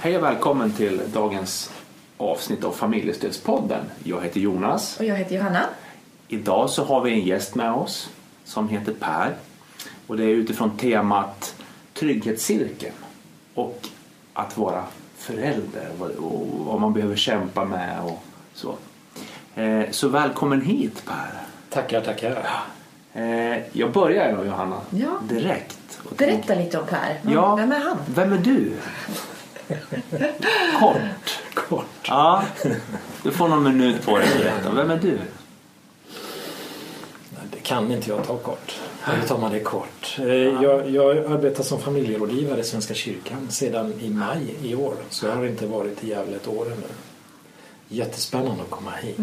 Hej och välkommen till dagens avsnitt av Familjestödspodden. Jag heter Jonas. Och jag heter Johanna. Idag så har vi en gäst med oss som heter Per. Och det är utifrån temat trygghetscirkeln och att vara förälder och vad man behöver kämpa med och så. Eh, Så välkommen hit Per. Tackar, tackar. Eh, Jag börjar då Johanna, Ja. direkt. Och Berätta lite om Per. Ja. Vem är han? Vem är du? Kort. Kort. Ja, du får någon minut på dig att berätta. Vem är du? Nej, Det kan inte jag ta kort. Eller tar man det kort. Eh, Jag, jag arbetar som familjerådgivare i Svenska kyrkan sedan i maj i år. Så jag har inte varit i Gävle ett år ännu. Jättespännande att komma hit.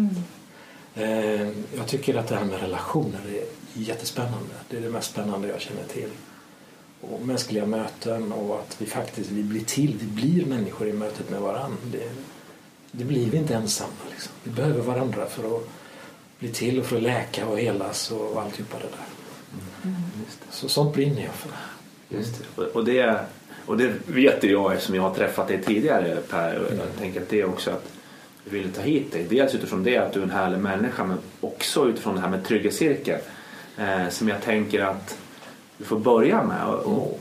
Eh, Jag tycker att det här med relationer är jättespännande. Det är det mest spännande jag känner till. Och mänskliga möten och att vi faktiskt vi blir till. Vi blir människor i mötet med varandra. Det, det blir vi inte ensamma. Liksom. Vi behöver varandra för att bli till och för att läka och helas och alltihopa det där. Så sånt brinner jag för. Just det. Och- det, och det vet jag eftersom jag har träffat dig tidigare Per. Och jag tänker att det är också att jag ville ta hit dig. Dels utifrån det att du är en härlig människa men också utifrån det här med trygghetscirkeln. Eh, som jag tänker att du får börja med. Och, och,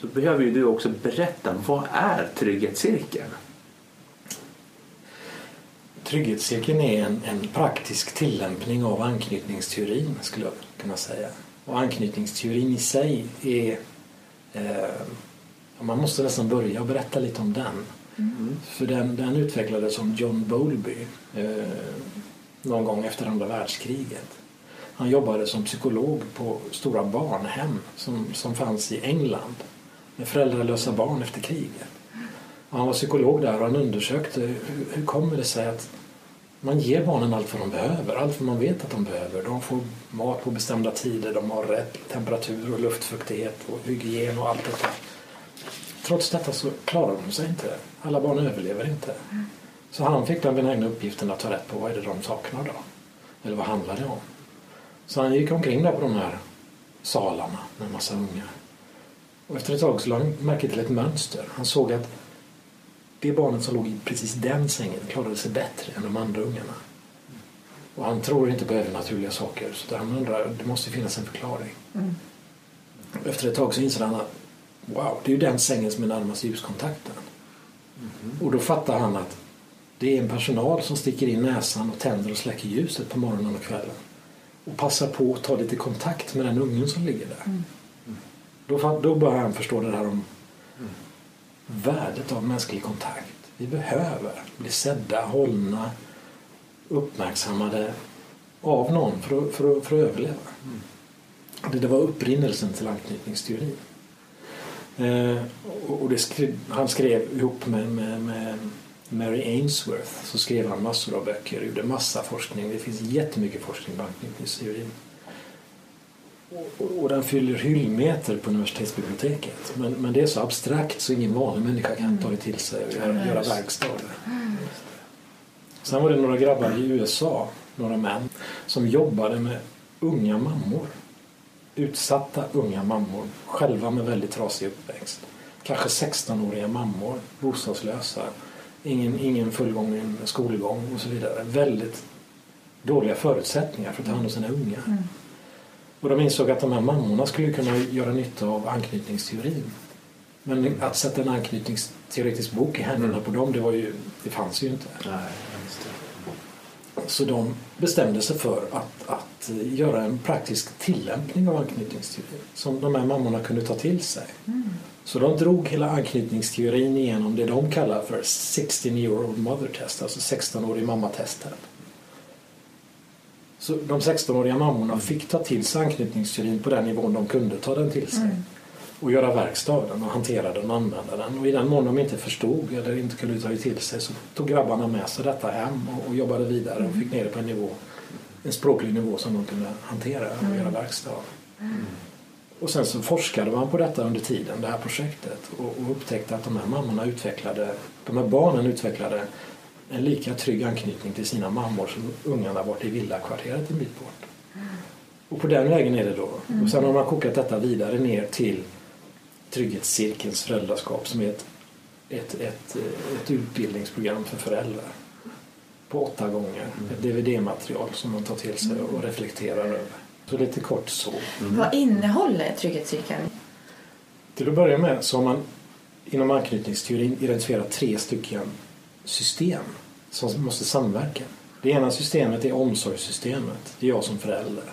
så behöver ju du också berätta vad är trygghetscirkeln? Trygghetscirkeln är en, en praktisk tillämpning av anknytningsteorin skulle jag kunna säga. Och anknytningsteorin i sig är... Eh, man måste nästan börja och berätta lite om den. För den, den utvecklades som John Bowlby eh, någon gång efter andra världskriget. Han jobbade som psykolog på stora barnhem som, som fanns i England med föräldralösa barn efter kriget. Och han var psykolog där och han undersökte hur, hur kommer det sig att man ger barnen allt vad de behöver, allt vad man vet att de behöver. De får mat på bestämda tider, de har rätt temperatur och luftfuktighet och hygien och allt detta. Trots detta så klarar de sig inte. Alla barn överlever inte. Så han fick den benägna uppgiften att ta rätt på vad är det de saknar då? Eller vad handlar det om? Så han gick omkring där på de här salarna med en massa ungar. Och efter ett tag så lade han märke till ett mönster. Han såg att det barnet som låg i precis den sängen klarade sig bättre än de andra ungarna. Och han tror inte på övernaturliga saker så han undrar, det måste finnas en förklaring. Och Efter ett tag så inser han att wow, det är ju den sängen som är närmast ljuskontakten. Och då fattar han att det är en personal som sticker in näsan och tänder och släcker ljuset på morgonen och kvällen. Och passar på att ta lite kontakt med den ungen som ligger där. Då, fa- då börjar han förstå det här om värdet av mänsklig kontakt. Vi behöver bli sedda, hållna, uppmärksammade av någon för att, för att, för att överleva. Det, det var upprinnelsen till anknytningsteorin. Eh, och det skrev, han skrev ihop med, med, med Mary Ainsworth så skrev han massor av böcker och gjorde massa forskning. Det finns jättemycket forskning på anknytningsteorin. Och, och, den fyller hyllmeter på universitetsbiblioteket. Men, men det är så abstrakt så ingen vanlig människa kan ta det till sig och göra, göra verkstad av det. Sen var det några grabbar i USA, några män, som jobbade med unga mammor. Utsatta unga mammor, själva med väldigt trasig uppväxt. Kanske 16-åriga mammor, bostadslösa, ingen, ingen fullgången skolgång och så vidare. Väldigt dåliga förutsättningar för att ta hand om sina unga. Och de insåg att de här mammorna skulle kunna göra nytta av anknytningsteorin. Men att sätta en anknytningsteoretisk bok i händerna på dem, det, var ju, det fanns ju inte. Nej. Så de bestämde sig för att, att göra en praktisk tillämpning av anknytningsteorin som de här mammorna kunde ta till sig. Så de drog hela anknytningsteorin igenom det de kallar för 16 year old mother test, alltså 16-årig mammatestet. Så de 16-åriga mammorna fick ta till sig anknytningsteorin på den nivån de kunde ta den till sig. Och göra verkstad av den och hantera den och använda den. Och i den mån de inte förstod eller inte kunde ta det till sig så tog grabbarna med sig detta hem och, och jobbade vidare och fick ner det på en nivå, en språklig nivå som de kunde hantera och göra verkstad av. Och sen så forskade man på detta under tiden, det här projektet och, och upptäckte att de här mammorna utvecklade, de här barnen utvecklade en lika trygg anknytning till sina mammor som ungarna varit i villakvarteret en bit bort. Och på den vägen är det då. Och sen har man kokat detta vidare ner till trygghetscirkelns föräldraskap som är ett, ett, ett, ett utbildningsprogram för föräldrar på åtta gånger. Ett DVD-material som man tar till sig och reflekterar över. Så lite kort så. Vad innehåller trygghetscirkeln? Till att börja med så har man inom anknytningsteorin identifierat tre stycken system som måste samverka. Det ena systemet är omsorgssystemet. Det är jag som förälder.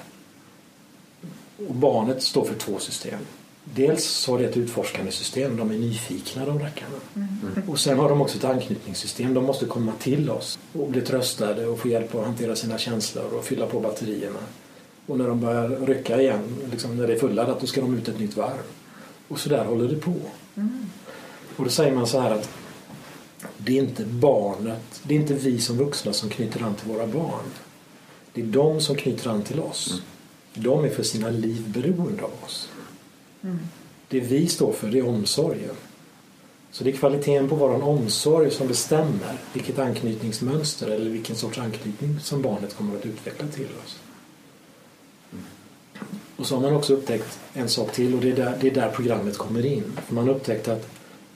Och barnet står för två system. Dels så har det ett utforskande system, de är nyfikna de rackarna. Mm. Och sen har de också ett anknytningssystem, de måste komma till oss och bli tröstade och få hjälp att hantera sina känslor och fylla på batterierna. Och när de börjar rycka igen, liksom när det är fulladdat, då ska de ut ett nytt varv. Och så där håller det på. Mm. Och då säger man så här att det är inte barnet, det är inte vi som vuxna som knyter an till våra barn. Det är de som knyter an till oss. Mm. De är för sina liv beroende av oss. Mm. Det vi står för det är omsorgen. Så det är kvaliteten på vår omsorg som bestämmer vilket anknytningsmönster eller vilken sorts anknytning som barnet kommer att utveckla till oss. Och så har man också upptäckt en sak till och det är där, det är där programmet kommer in. För man har upptäckt att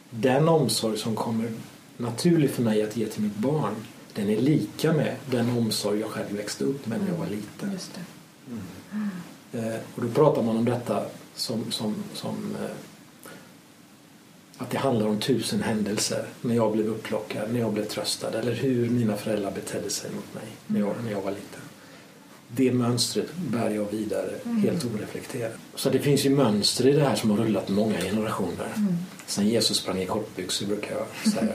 den omsorg som kommer naturlig för mig att ge till mitt barn den är lika med den omsorg jag själv växte upp med när jag var liten. Mm. Mm. Och då pratar man om detta som, som, som eh, att det handlar om tusen händelser när jag blev upplockad, när jag blev tröstad eller hur mina föräldrar betedde sig mot mig när jag, när jag var liten. Det mönstret bär jag vidare mm. helt oreflekterat. Så det finns ju mönster i det här som har rullat många generationer. Mm. Sen Jesus sprang i kortbyxor brukar jag säga.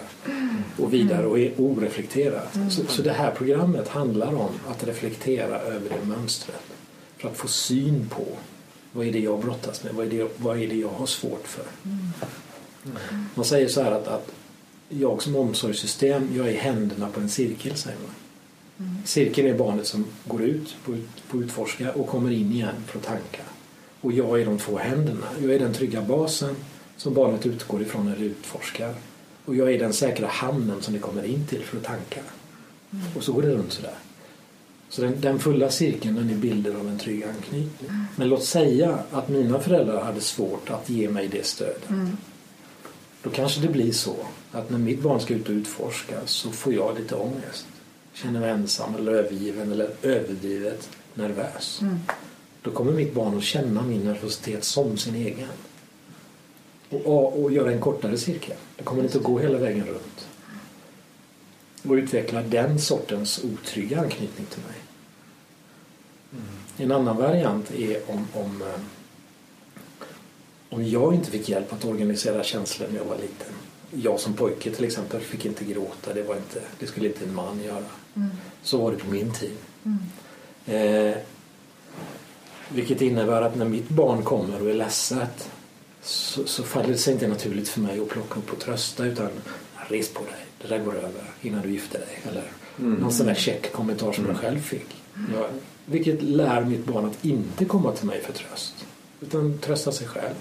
Och vidare och är oreflekterat. Mm. Så, så det här programmet handlar om att reflektera över det mönstret. För att få syn på vad är det jag brottas med? Vad är det, vad är det jag har svårt för? Mm. Man säger så här att, att jag som omsorgssystem, jag är händerna på en cirkel, säger man. Mm. Cirkeln är barnet som går ut på, på utforska och kommer in igen för att tanka. Och jag är de två händerna. Jag är den trygga basen som barnet utgår ifrån när det utforskar. Och jag är den säkra hamnen som det kommer in till för att tanka. Mm. Och så går det runt sådär. Så den, den, fulla cirkeln den är bilden av en trygg anknytning. Men låt säga att mina föräldrar hade svårt att ge mig det stödet. Mm. Då kanske det blir så att när mitt barn ska ut och utforska så får jag lite ångest. Känner mig ensam eller övergiven eller överdrivet nervös. Mm. Då kommer mitt barn att känna min nervositet som sin egen. Och, och, och göra en kortare cirkel. Det kommer inte att gå hela vägen runt och utveckla den sortens otrygga anknytning till mig. Mm. En annan variant är om, om, eh, om jag inte fick hjälp att organisera känslor när jag var liten. Jag som pojke till exempel fick inte gråta, det, var inte, det skulle inte en man göra. Mm. Så var det på min tid. Mm. Eh, vilket innebär att när mitt barn kommer och är ledset så, så faller det sig inte naturligt för mig att plocka upp och trösta utan res på dig det där går över innan du gifter dig. Eller mm. någon sån där check kommentar som mm. jag själv fick. Ja, vilket lär mitt barn att inte komma till mig för tröst. Utan trösta sig själv.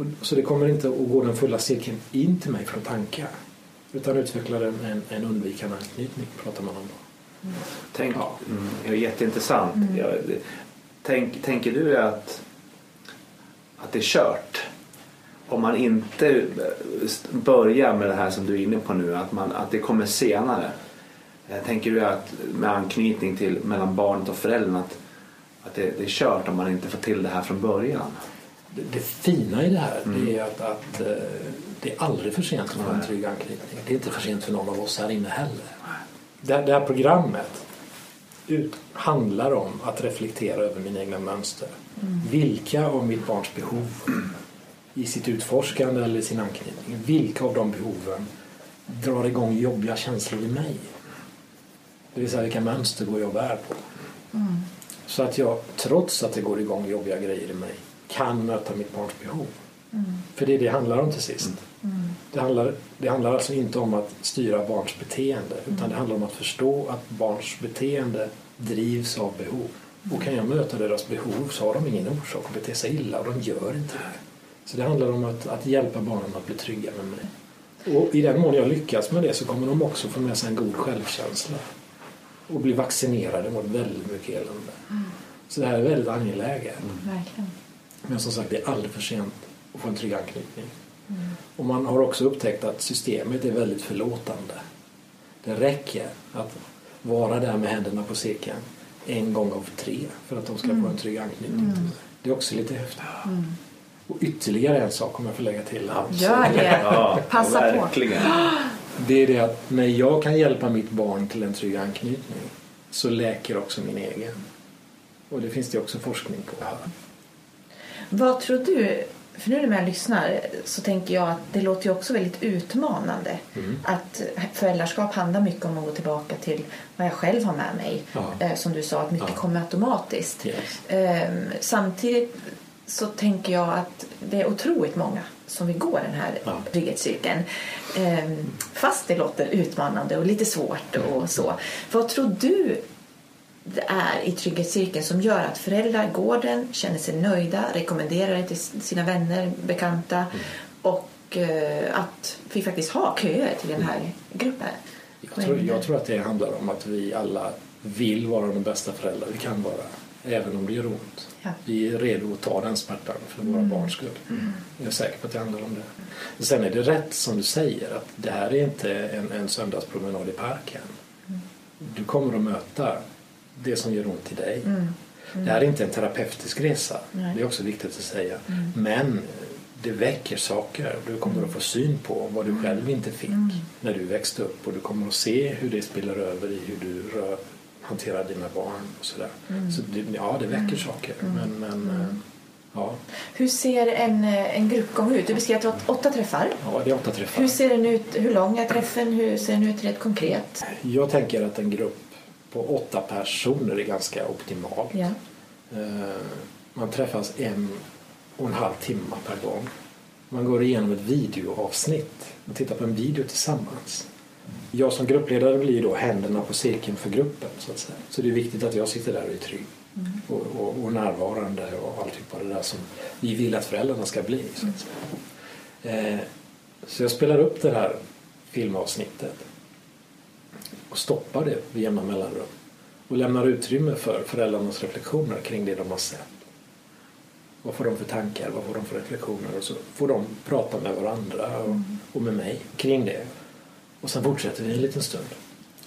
Och, så det kommer inte att gå den fulla cirkeln in till mig från tankar. Utan utvecklar en, en, en undvikande anknytning pratar man om då. Mm. Tänk, ja. mm, det är jätteintressant. Mm. Jag, tänk, tänker du att, att det är kört? om man inte börjar med det här som du är inne på nu, att, man, att det kommer senare. Eh, tänker du att med anknytning till mellan barnet och föräldern att, att det, det är kört om man inte får till det här från början? Det, det fina i det här mm. det är att, att, eh, det är aldrig för sent att få en trygg anknytning. Det är inte för sent för någon av oss här inne heller. Det, det här programmet ut, handlar om att reflektera över mina egna mönster. Mm. Vilka av mitt barns behov i sitt utforskande eller sin anknytning. Vilka av de behoven drar igång jobbiga känslor i mig? Det vill säga vilka mönster går jag och bär på? Mm. Så att jag, trots att det går igång jobbiga grejer i mig, kan möta mitt barns behov. Mm. För det är det det handlar om till sist. Mm. Det, handlar, det handlar alltså inte om att styra barns beteende utan mm. det handlar om att förstå att barns beteende drivs av behov. Och kan jag möta deras behov så har de ingen orsak att bete sig illa och de gör inte det. Så det handlar om att, att hjälpa barnen att bli trygga med mig. Och i den mån jag lyckas med det så kommer de också få med sig en god självkänsla och bli vaccinerade mot väldigt mycket elände. Mm. Så det här är väldigt angeläget. Mm. Men som sagt, det är aldrig för sent att få en trygg anknytning. Och man har också upptäckt att systemet är väldigt förlåtande. Det räcker att vara där med händerna på cirkeln en gång av tre för att de ska få en trygg anknytning till det. Är också lite häftigt. Och ytterligare en sak om jag får lägga till. här. Gör det. Ja, Passa på. Det är det att när jag kan hjälpa mitt barn till en trygg anknytning så läker också min egen. Och det finns det också forskning på. Vad tror du, för nu när jag lyssnar så tänker jag att det låter ju också väldigt utmanande. Mm. Att föräldraskap handlar mycket om att gå tillbaka till vad jag själv har med mig. Ja. Eh, Som du sa, att mycket Ja. kommer automatiskt. Yes. Ehm, Samtidigt så tänker jag att det är otroligt många som vill gå den här Ja. trygghetscirkeln. Ehm, Fast det låter utmanande och lite svårt och så. Vad tror du det är i trygghetscirkeln som gör att föräldrar går den, känner sig nöjda, rekommenderar det till sina vänner, bekanta och eh, att vi faktiskt har köer till den här gruppen? Jag tror, jag tror att det handlar om att vi alla vill vara de bästa föräldrar vi kan vara. Även om det gör ont. Ja. Vi är redo att ta den smärtan för våra barns skull. Jag är säker på att det handlar om det. Sen är det rätt som du säger att det här är inte en, en söndagspromenad i parken. Du kommer att möta det som gör ont i dig. Det här är inte en terapeutisk resa. Nej. Det är också viktigt att säga. Men det väcker saker. Du kommer att få syn på vad du själv inte fick när du växte upp och du kommer att se hur det spiller över i hur du rör, hanterar dina barn och sådär. Så det, ja, det väcker saker. Men, men eh, ja, Hur ser en, eh, en gruppgång ut? Du beskrev att det var åtta träffar. ja, det är åtta träffar. Hur ser den ut? Hur lång är träffen? Hur ser den ut rent konkret? Jag tänker att en grupp på åtta personer är ganska optimal. Ja. Eh, Man träffas en och en halv timme per gång. Man går igenom ett videoavsnitt. Man tittar på en video tillsammans. Jag som gruppledare blir då händerna på cirkeln för gruppen. Så, att säga. så det är viktigt att jag sitter där och är trygg. Och, och, och närvarande och allt på det där som vi vill att föräldrarna ska bli. Så, att säga. Eh, så jag spelar upp det här filmavsnittet och stoppar det vid jämna mellanrum och lämnar utrymme för föräldrarnas reflektioner kring det de har sett. Vad får de för tankar, vad får de för reflektioner och så får de prata med varandra och, och med mig kring det. Och sen fortsätter vi en liten stund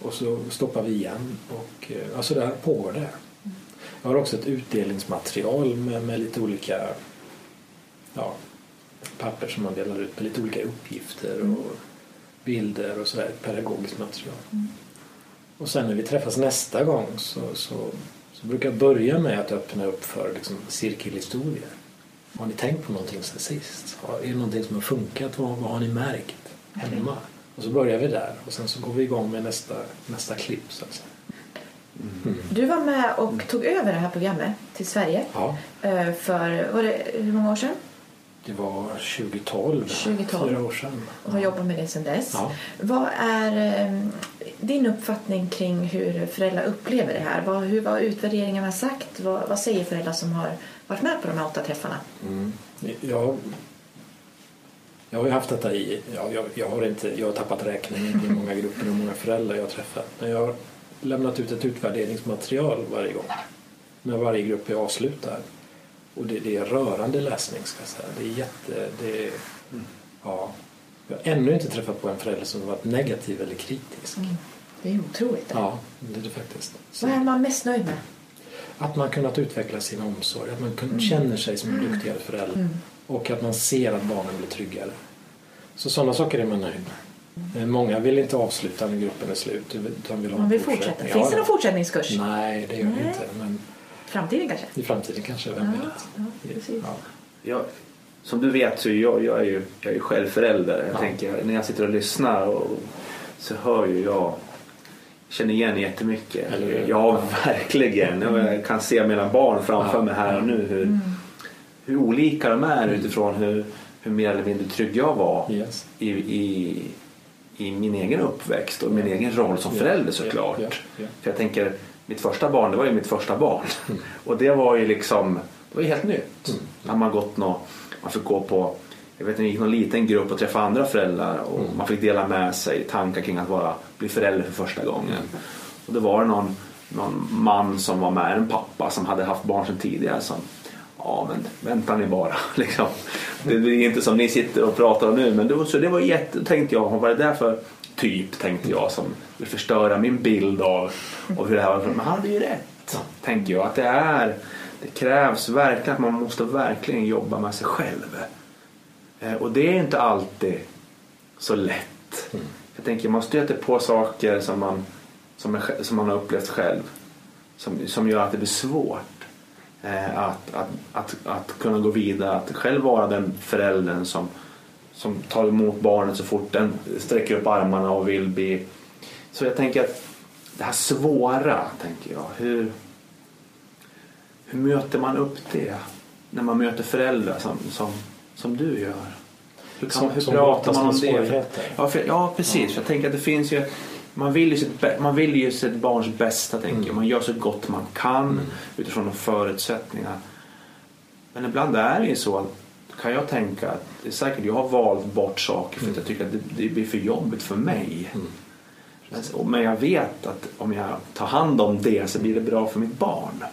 och så stoppar vi igen och eh, ja, så där pågår det. Jag har också ett utdelningsmaterial med, med lite olika ja, papper som man delar ut med lite olika uppgifter och bilder och sådär, pedagogiskt material. Och sen när vi träffas nästa gång så, så, så brukar jag börja med att öppna upp för liksom, cirkelhistorier. Har ni tänkt på någonting sen sist? Har- Är det någonting som har funkat? Vad, vad har ni märkt hemma? Och så börjar vi där och sen så går vi igång med nästa, nästa klipp. Så att säga. Du var med och tog över det här programmet till Sverige Ja, eh, för var det, hur många år sedan? Det var 2012, 2012. fyra år sedan. Och har jobbat med det sedan dess. Ja. Vad är eh, din uppfattning kring hur föräldrar upplever det här? Vad, hur var utvärderingarna sagt? Vad, vad säger föräldrar som har varit med på de här åtta träffarna? Mm. Jag, jag har ju haft detta i... Ja, jag, jag, har inte, jag har tappat räkningen på hur många grupper och många föräldrar jag har träffat. Men jag har lämnat ut ett utvärderingsmaterial varje gång. När varje grupp är avslutad. Och det, det är rörande läsning ska jag säga. Det är jätte... Det är, ja. Jag har ännu inte träffat på en förälder som har varit negativ eller kritisk. Det är otroligt. Ja, det är det faktiskt. Så Vad är man mest nöjd med? att man kunnat utveckla sin omsorg, att man kun- känner sig som en duktigare förälder och att man ser att barnen blir tryggare. Så sådana saker är man nöjd med. Eh, Många vill inte avsluta när gruppen är slut utan vill ha Man vill fortsätta. Ja, Finns det ja. någon fortsättningskurs? Nej, det gör det inte. Men Framtiden kanske? i framtiden kanske, vem Ja, vet. ja, precis. Ja. Jag, som du vet så är jag, jag, är ju, jag är ju själv förälder. Jag Ja. tänker, när jag sitter och lyssnar och, så hör ju jag känner igen jättemycket. Eller? Ja, verkligen. Jag kan se mina barn framför Ja. mig här och nu hur, hur olika de är utifrån hur, hur mer eller mindre trygg jag var Yes. i, i, i min egen uppväxt och min egen roll som förälder såklart. Ja, ja. För jag tänker, mitt första barn, det var ju mitt första barn. Och det var ju liksom, det var helt nytt. Mm. När man gått nå, man fick gå på, jag vet inte, gick någon liten grupp och träffa andra föräldrar och Mm. man fick dela med sig tankar kring att vara, bli förälder för första gången. Och då var det någon, någon man som var med, en pappa som hade haft barn sedan tidigare som Ja men vänta ni bara liksom. Det är inte som ni sitter och pratar om nu men det var, så det var jätte, tänkte jag, vad var det där för typ tänkte jag som vill förstöra min bild av, av hur det här var. Men han hade ju rätt, tänker jag. Att det är, det krävs verkligen att man måste verkligen jobba med sig själv. Eh, och det är inte alltid så lätt. Mm. Jag tänker man stöter på saker som man, som, är, som man har upplevt själv som, som gör att det blir svårt att, att, att, att kunna gå vidare. Att själv vara den föräldern som, som tar emot barnet så fort den sträcker upp armarna och vill bli... Så jag tänker att det här svåra, tänker jag. Hur, hur möter man upp det när man möter föräldrar som, som, som du gör? Hur, kan, Som- hur pratar man om det? Ja, för, ja precis. Jag tänker att det finns ju man vill ju sitt, man vill ju sitt barns bästa, tänker Mm. jag. Man gör så gott man kan utifrån de förutsättningar. Men ibland är det ju så att kan jag tänka att det är säkert jag har valt bort saker för att jag tycker att det, det blir för jobbigt för mig. Mm. Men- Men jag vet att om jag tar hand om det så blir det bra för mitt barn.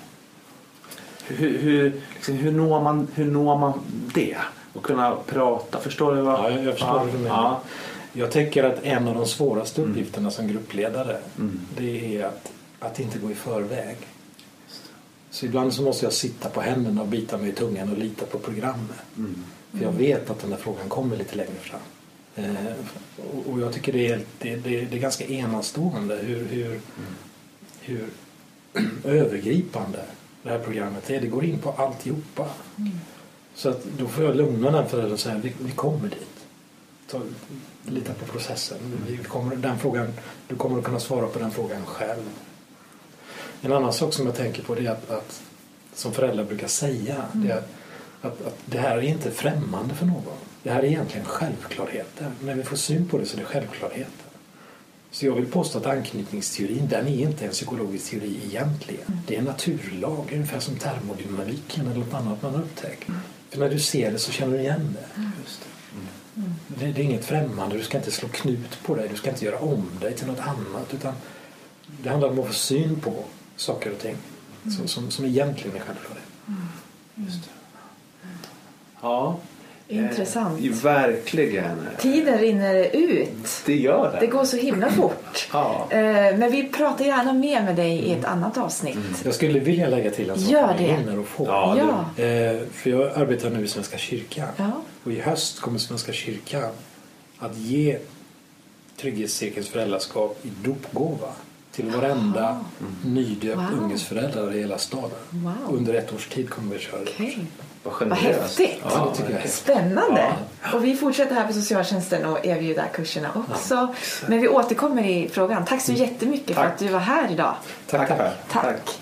Hur, hur, liksom, hur, når, man, hur når man det? Och kunna prata, förstår du? Vad? Ja, jag, förstår vad du menar. Ja. Jag tänker att en av de svåraste uppgifterna som gruppledare Mm. det är att, att inte gå i förväg. Så ibland så måste jag sitta på händerna och bita mig i tungan och lita på programmet. Mm. För jag vet att den där frågan kommer lite längre fram. Eh, och- och jag tycker det är, det, det, det är ganska enastående hur, hur, hur övergripande det här programmet är. Det går in på alltihopa. Så att då får jag lugna den föräldern och säga vi, vi kommer dit. Ta, lita på processen. Vi kommer, den frågan, du kommer att kunna svara på den frågan själv. En annan sak som jag tänker på det är att, att som föräldrar brukar säga det är att, att, att det här är inte främmande för någon. Det här är egentligen självklarheter. När vi får syn på det så är det självklarheter. Så jag vill påstå att anknytningsteorin den är inte en psykologisk teori egentligen. Det är en naturlag, ungefär som termodynamiken eller något annat man har upptäckt. För när du ser det så känner du igen det. Just det. Det, det är inget främmande, du ska inte slå knut på dig, du ska inte göra om dig till något annat. Utan det handlar om att få syn på saker och ting som, som, som egentligen är självklarhet. Just det. Ja. Intressant. Eh, verkligen. Tiden rinner ut. Det gör det. Det går så himla fort. Ja. Eh, Men vi pratar gärna mer med dig i ett annat avsnitt. Jag skulle vilja lägga till en sak Gör det. hinner och får. Ja, Ja. Eh, för jag arbetar nu i Svenska kyrkan. Ja. Och i höst kommer Svenska kyrkan att ge Trygghetscirkelns föräldraskap i dopgåva till varenda nydöpt Wow. ungesföräldrar i hela staden. Wow. Under ett års tid kommer vi att köra det. Vad Vad häftigt. Ja. Spännande! Och vi fortsätter här på socialtjänsten och erbjuda kurserna också. Men vi återkommer i frågan. Tack så jättemycket för Tack. att du var här idag. Tack, tack. Tack.